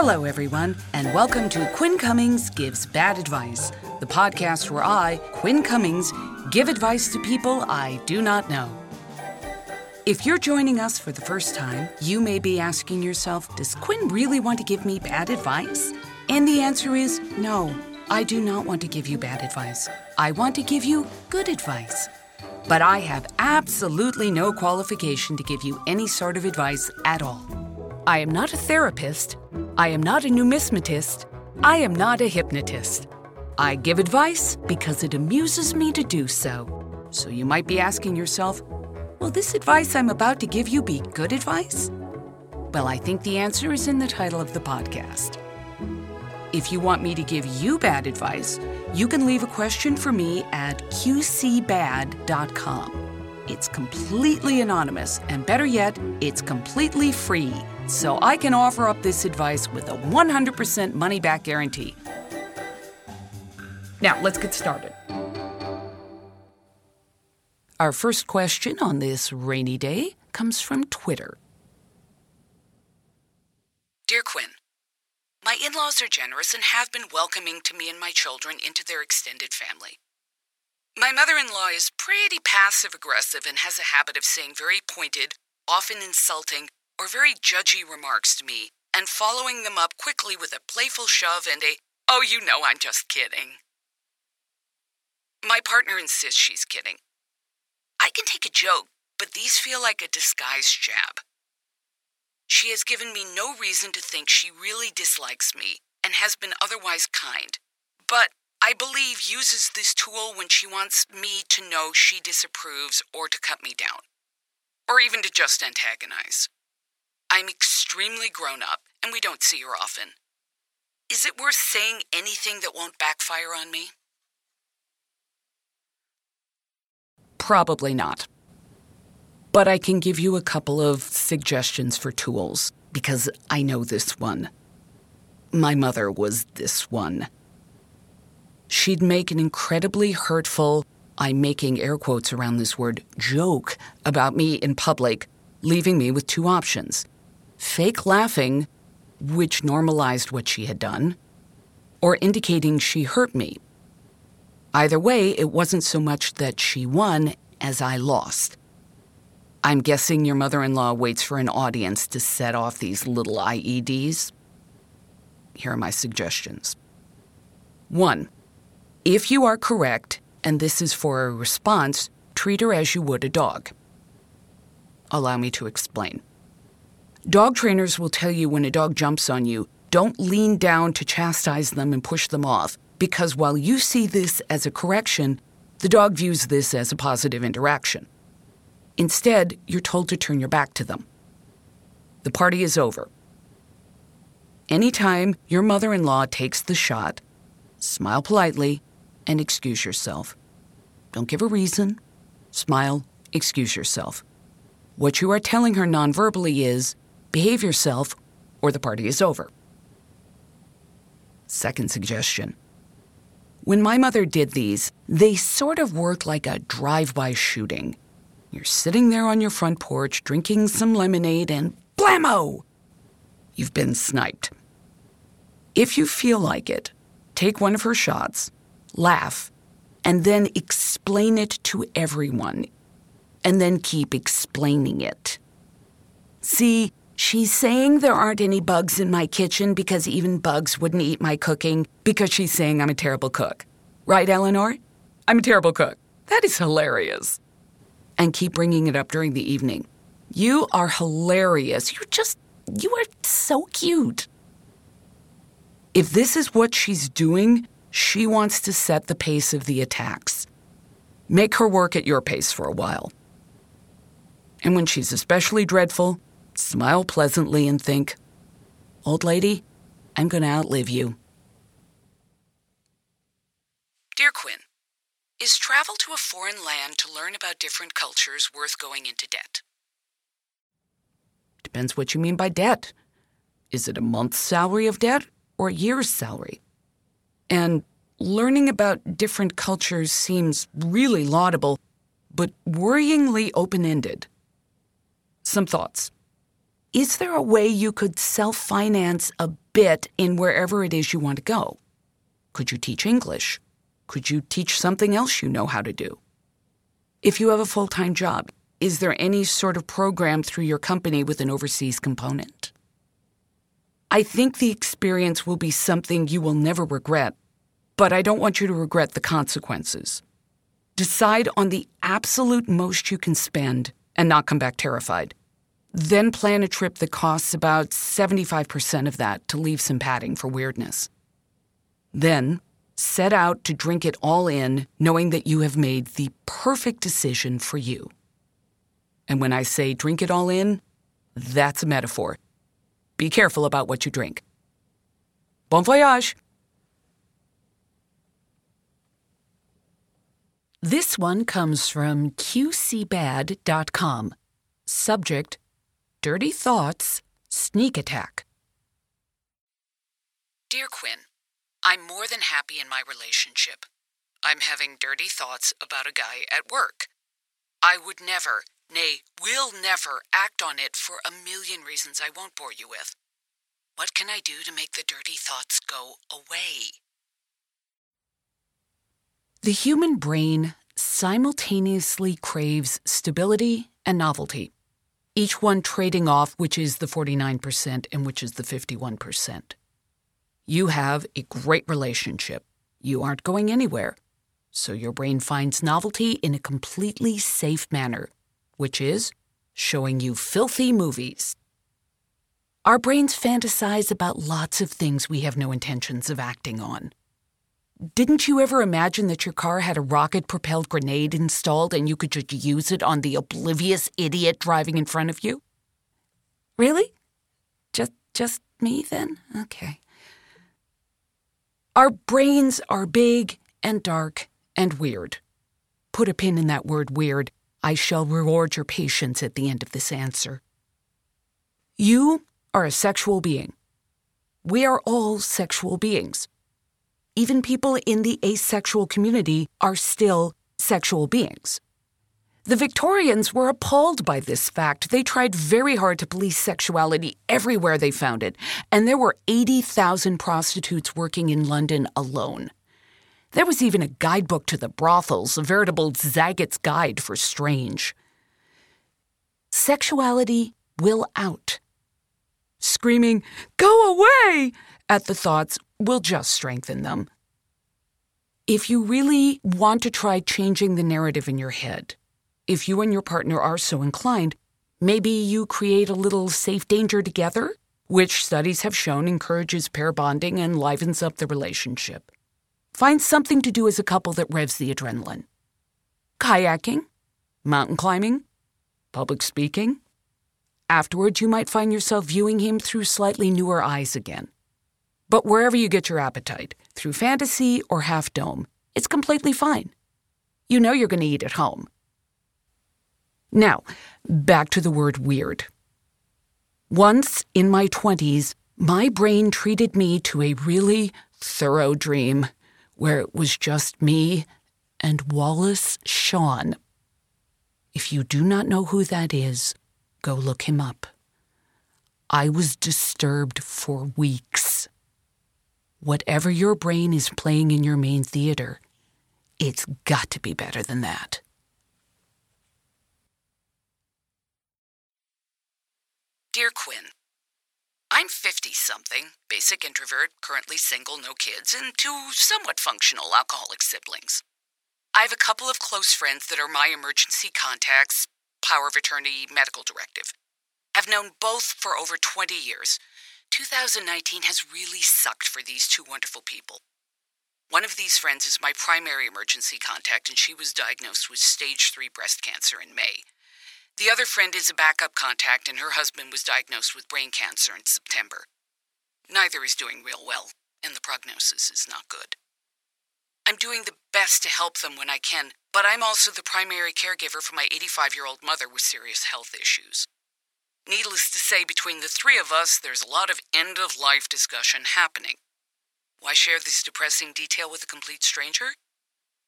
Hello, everyone, and welcome to Quinn Cummings Gives Bad Advice, the podcast where I, Quinn Cummings, give advice to people I do not know. If you're joining us for the first time, you may be asking yourself, Does Quinn really want to give me bad advice? And the answer is no, I do not want to give you bad advice. I want to give you good advice. But I have absolutely no qualification to give you any sort of advice at all. I am not a therapist. I am not a numismatist. I am not a hypnotist. I give advice because it amuses me to do so. So you might be asking yourself, will this advice I'm about to give you be good advice? Well, I think the answer is in the title of the podcast. If you want me to give you bad advice, you can leave a question for me at qcbad.com. It's completely anonymous, and better yet, it's completely free, so I can offer up this advice with a 100% money back guarantee. Now, let's get started. Our first question on this rainy day comes from Twitter. Dear Quinn, my in laws are generous and have been welcoming to me and my children into their extended family. My mother in law is pretty passive aggressive and has a habit of saying very pointed, often insulting, or very judgy remarks to me and following them up quickly with a playful shove and a, oh, you know, I'm just kidding. My partner insists she's kidding. I can take a joke, but these feel like a disguised jab. She has given me no reason to think she really dislikes me and has been otherwise kind, but I believe uses this tool when she wants me to know she disapproves or to cut me down, or even to just antagonize. I'm extremely grown up and we don't see her often. Is it worth saying anything that won't backfire on me? Probably not. But I can give you a couple of suggestions for tools because I know this one. My mother was this one. She'd make an incredibly hurtful, I'm making air quotes around this word, joke about me in public, leaving me with two options fake laughing, which normalized what she had done, or indicating she hurt me. Either way, it wasn't so much that she won as I lost. I'm guessing your mother in law waits for an audience to set off these little IEDs. Here are my suggestions. One, if you are correct, and this is for a response, treat her as you would a dog. Allow me to explain. Dog trainers will tell you when a dog jumps on you, don't lean down to chastise them and push them off, because while you see this as a correction, the dog views this as a positive interaction. Instead, you're told to turn your back to them. The party is over. Anytime your mother in law takes the shot, smile politely and excuse yourself. Don't give a reason. Smile, excuse yourself. What you are telling her nonverbally is behave yourself or the party is over. Second suggestion. When my mother did these, they sort of worked like a drive by shooting. You're sitting there on your front porch drinking some lemonade and blammo! You've been sniped. If you feel like it, take one of her shots, laugh, and then explain it to everyone. And then keep explaining it. See, she's saying there aren't any bugs in my kitchen because even bugs wouldn't eat my cooking because she's saying I'm a terrible cook. Right, Eleanor? I'm a terrible cook. That is hilarious and keep bringing it up during the evening. You are hilarious. You're just, you are so cute. If this is what she's doing, she wants to set the pace of the attacks. Make her work at your pace for a while. And when she's especially dreadful, smile pleasantly and think, Old lady, I'm going to outlive you. Dear Quinn, is travel to a foreign land to learn about different cultures worth going into debt? Depends what you mean by debt. Is it a month's salary of debt or a year's salary? And learning about different cultures seems really laudable, but worryingly open ended. Some thoughts. Is there a way you could self finance a bit in wherever it is you want to go. Could you teach English? Could you teach something else you know how to do? If you have a full time job, is there any sort of program through your company with an overseas component? I think the experience will be something you will never regret, but I don't want you to regret the consequences. Decide on the absolute most you can spend and not come back terrified. Then plan a trip that costs about 75% of that to leave some padding for weirdness. Then set out to drink it all in, knowing that you have made the perfect decision for you. And when I say drink it all in, that's a metaphor. Be careful about what you drink. Bon voyage! This one comes from QCBad.com. Subject Dirty Thoughts Sneak Attack. Dear Quinn, I'm more than happy in my relationship. I'm having dirty thoughts about a guy at work. I would never, nay, will never act on it for a million reasons I won't bore you with. What can I do to make the dirty thoughts go away? The human brain simultaneously craves stability and novelty, each one trading off which is the 49% and which is the 51%. You have a great relationship. You aren't going anywhere. So your brain finds novelty in a completely safe manner, which is showing you filthy movies. Our brains fantasize about lots of things we have no intentions of acting on. Didn't you ever imagine that your car had a rocket propelled grenade installed and you could just use it on the oblivious idiot driving in front of you? Really? Just just me then? Okay. Our brains are big and dark and weird. Put a pin in that word weird. I shall reward your patience at the end of this answer. You are a sexual being. We are all sexual beings. Even people in the asexual community are still sexual beings. The Victorians were appalled by this fact. They tried very hard to police sexuality everywhere they found it, and there were 80,000 prostitutes working in London alone. There was even a guidebook to the brothels, a veritable Zagat's Guide for strange. Sexuality will out. Screaming, Go away! at the thoughts will just strengthen them. If you really want to try changing the narrative in your head, if you and your partner are so inclined, maybe you create a little safe danger together, which studies have shown encourages pair bonding and livens up the relationship. Find something to do as a couple that revs the adrenaline. Kayaking, mountain climbing, public speaking. Afterwards, you might find yourself viewing him through slightly newer eyes again. But wherever you get your appetite, through fantasy or half dome, it's completely fine. You know you're going to eat at home. Now, back to the word weird. Once in my 20s, my brain treated me to a really thorough dream where it was just me and Wallace Shawn. If you do not know who that is, go look him up. I was disturbed for weeks. Whatever your brain is playing in your main theater, it's got to be better than that. Dear Quinn, I'm 50 something, basic introvert, currently single, no kids, and two somewhat functional alcoholic siblings. I have a couple of close friends that are my emergency contacts, power of attorney, medical directive. I've known both for over 20 years. 2019 has really sucked for these two wonderful people. One of these friends is my primary emergency contact, and she was diagnosed with stage 3 breast cancer in May. The other friend is a backup contact, and her husband was diagnosed with brain cancer in September. Neither is doing real well, and the prognosis is not good. I'm doing the best to help them when I can, but I'm also the primary caregiver for my 85 year old mother with serious health issues. Needless to say, between the three of us, there's a lot of end of life discussion happening. Why share this depressing detail with a complete stranger?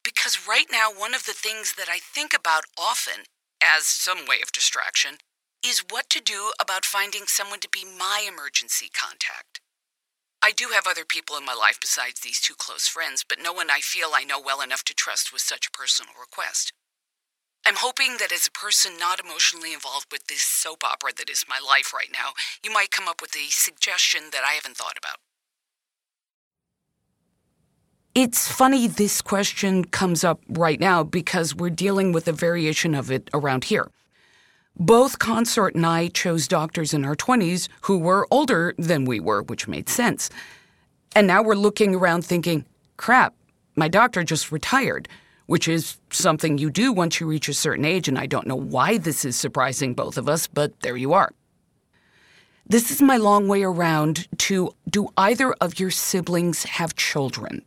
Because right now, one of the things that I think about often as some way of distraction, is what to do about finding someone to be my emergency contact. I do have other people in my life besides these two close friends, but no one I feel I know well enough to trust with such a personal request. I'm hoping that as a person not emotionally involved with this soap opera that is my life right now, you might come up with a suggestion that I haven't thought about. It's funny this question comes up right now because we're dealing with a variation of it around here. Both Consort and I chose doctors in our 20s who were older than we were, which made sense. And now we're looking around thinking, crap, my doctor just retired, which is something you do once you reach a certain age, and I don't know why this is surprising both of us, but there you are. This is my long way around to do either of your siblings have children?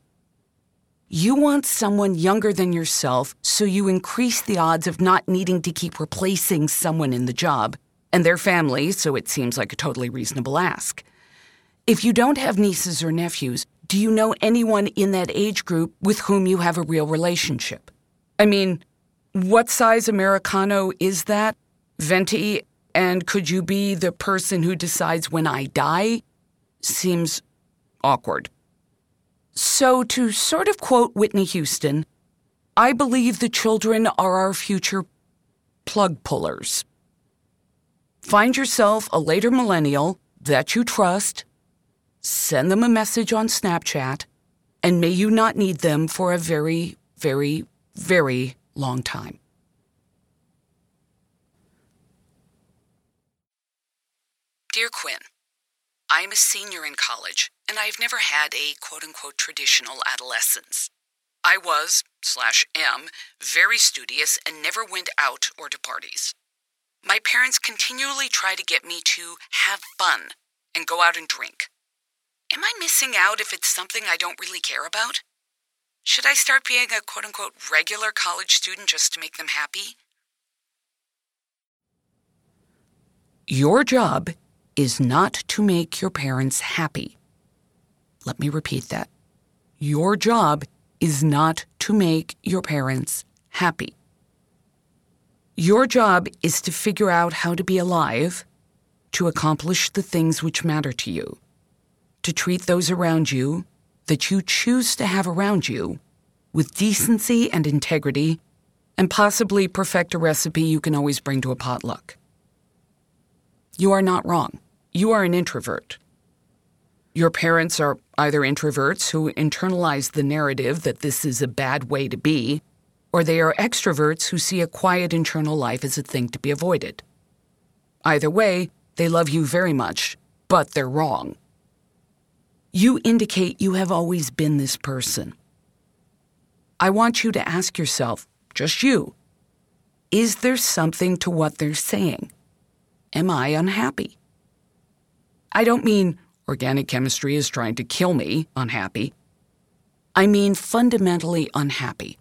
You want someone younger than yourself so you increase the odds of not needing to keep replacing someone in the job and their family, so it seems like a totally reasonable ask. If you don't have nieces or nephews, do you know anyone in that age group with whom you have a real relationship? I mean, what size Americano is that? Venti? And could you be the person who decides when I die? Seems awkward. So, to sort of quote Whitney Houston, I believe the children are our future plug pullers. Find yourself a later millennial that you trust, send them a message on Snapchat, and may you not need them for a very, very, very long time. Dear Quinn, I am a senior in college, and I have never had a quote unquote traditional adolescence. I was, slash am, very studious and never went out or to parties. My parents continually try to get me to have fun and go out and drink. Am I missing out if it's something I don't really care about? Should I start being a quote unquote regular college student just to make them happy? Your job is not to make your parents happy. Let me repeat that. Your job is not to make your parents happy. Your job is to figure out how to be alive, to accomplish the things which matter to you, to treat those around you that you choose to have around you with decency and integrity, and possibly perfect a recipe you can always bring to a potluck. You are not wrong. You are an introvert. Your parents are either introverts who internalize the narrative that this is a bad way to be, or they are extroverts who see a quiet internal life as a thing to be avoided. Either way, they love you very much, but they're wrong. You indicate you have always been this person. I want you to ask yourself, just you, is there something to what they're saying? Am I unhappy? I don't mean organic chemistry is trying to kill me, unhappy. I mean fundamentally unhappy.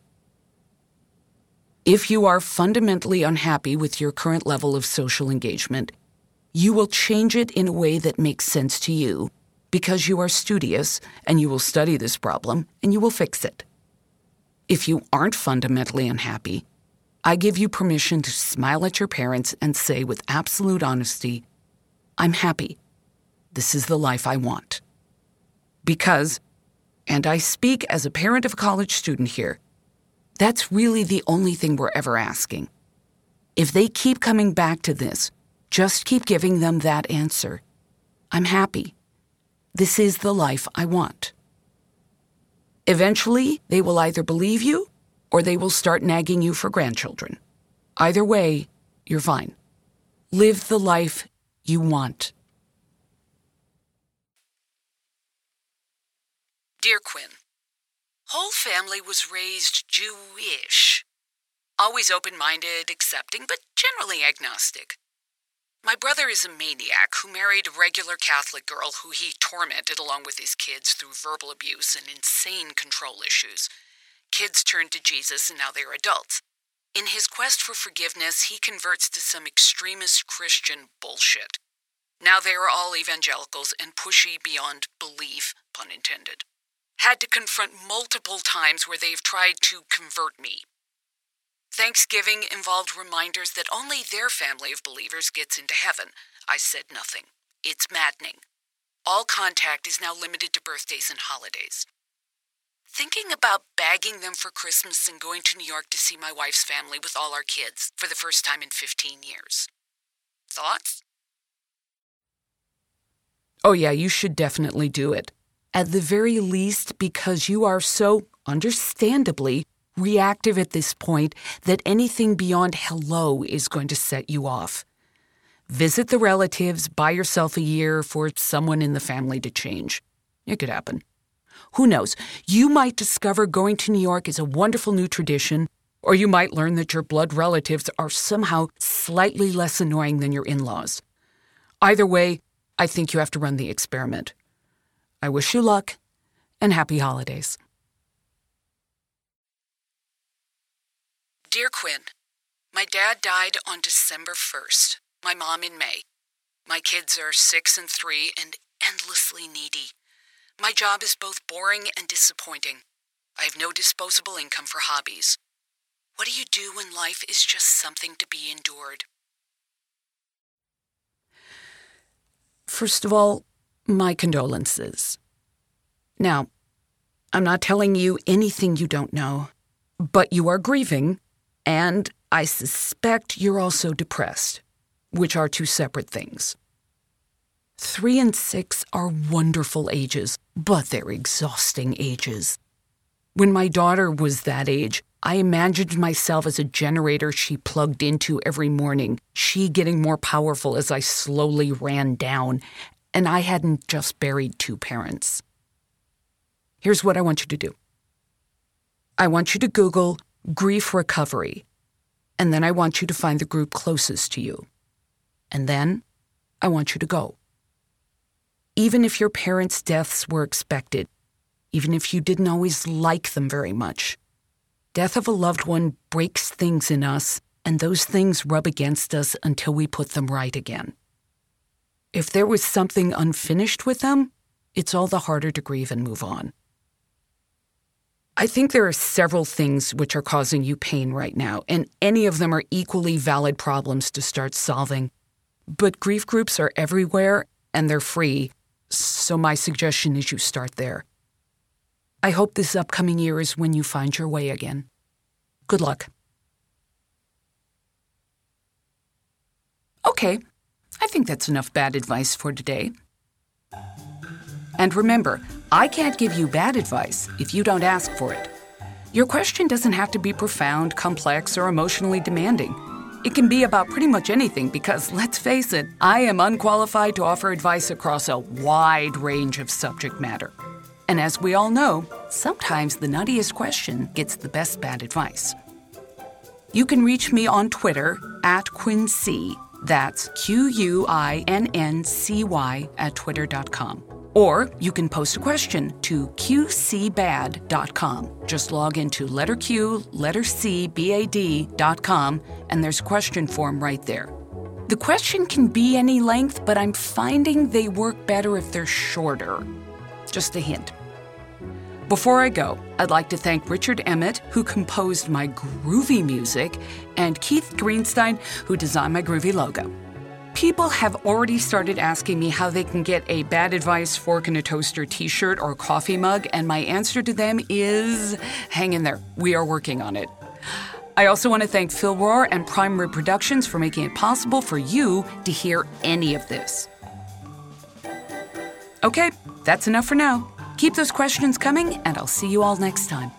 If you are fundamentally unhappy with your current level of social engagement, you will change it in a way that makes sense to you because you are studious and you will study this problem and you will fix it. If you aren't fundamentally unhappy, I give you permission to smile at your parents and say with absolute honesty, I'm happy. This is the life I want. Because, and I speak as a parent of a college student here, that's really the only thing we're ever asking. If they keep coming back to this, just keep giving them that answer. I'm happy. This is the life I want. Eventually, they will either believe you or they will start nagging you for grandchildren. Either way, you're fine. Live the life you want. Dear Quinn, Whole family was raised Jewish. Always open minded, accepting, but generally agnostic. My brother is a maniac who married a regular Catholic girl who he tormented along with his kids through verbal abuse and insane control issues. Kids turned to Jesus and now they're adults. In his quest for forgiveness, he converts to some extremist Christian bullshit. Now they are all evangelicals and pushy beyond belief, pun intended had to confront multiple times where they've tried to convert me. Thanksgiving involved reminders that only their family of believers gets into heaven. I said nothing. It's maddening. All contact is now limited to birthdays and holidays. Thinking about bagging them for Christmas and going to New York to see my wife's family with all our kids for the first time in 15 years. Thoughts? Oh, yeah, you should definitely do it. At the very least, because you are so, understandably, reactive at this point that anything beyond hello is going to set you off. Visit the relatives, buy yourself a year for someone in the family to change. It could happen. Who knows? You might discover going to New York is a wonderful new tradition, or you might learn that your blood relatives are somehow slightly less annoying than your in laws. Either way, I think you have to run the experiment. I wish you luck and happy holidays. Dear Quinn, my dad died on December 1st, my mom in May. My kids are six and three and endlessly needy. My job is both boring and disappointing. I have no disposable income for hobbies. What do you do when life is just something to be endured? First of all, my condolences. Now, I'm not telling you anything you don't know, but you are grieving, and I suspect you're also depressed, which are two separate things. Three and six are wonderful ages, but they're exhausting ages. When my daughter was that age, I imagined myself as a generator she plugged into every morning, she getting more powerful as I slowly ran down, and I hadn't just buried two parents. Here's what I want you to do I want you to Google grief recovery, and then I want you to find the group closest to you. And then I want you to go. Even if your parents' deaths were expected, even if you didn't always like them very much, death of a loved one breaks things in us, and those things rub against us until we put them right again. If there was something unfinished with them, it's all the harder to grieve and move on. I think there are several things which are causing you pain right now, and any of them are equally valid problems to start solving. But grief groups are everywhere and they're free, so my suggestion is you start there. I hope this upcoming year is when you find your way again. Good luck. Okay, I think that's enough bad advice for today. And remember, I can't give you bad advice if you don't ask for it. Your question doesn't have to be profound, complex, or emotionally demanding. It can be about pretty much anything because, let's face it, I am unqualified to offer advice across a wide range of subject matter. And as we all know, sometimes the nuttiest question gets the best bad advice. You can reach me on Twitter at Quincy. That's Q U I N N C Y at twitter.com. Or you can post a question to qcbad.com. Just log into letter Q, letter C, B-A-D.com, and there's a question form right there. The question can be any length, but I'm finding they work better if they're shorter. Just a hint. Before I go, I'd like to thank Richard Emmett, who composed my groovy music, and Keith Greenstein, who designed my groovy logo. People have already started asking me how they can get a bad advice fork in a toaster t shirt or coffee mug, and my answer to them is hang in there. We are working on it. I also want to thank Phil Rohr and Prime Rib Productions for making it possible for you to hear any of this. Okay, that's enough for now. Keep those questions coming, and I'll see you all next time.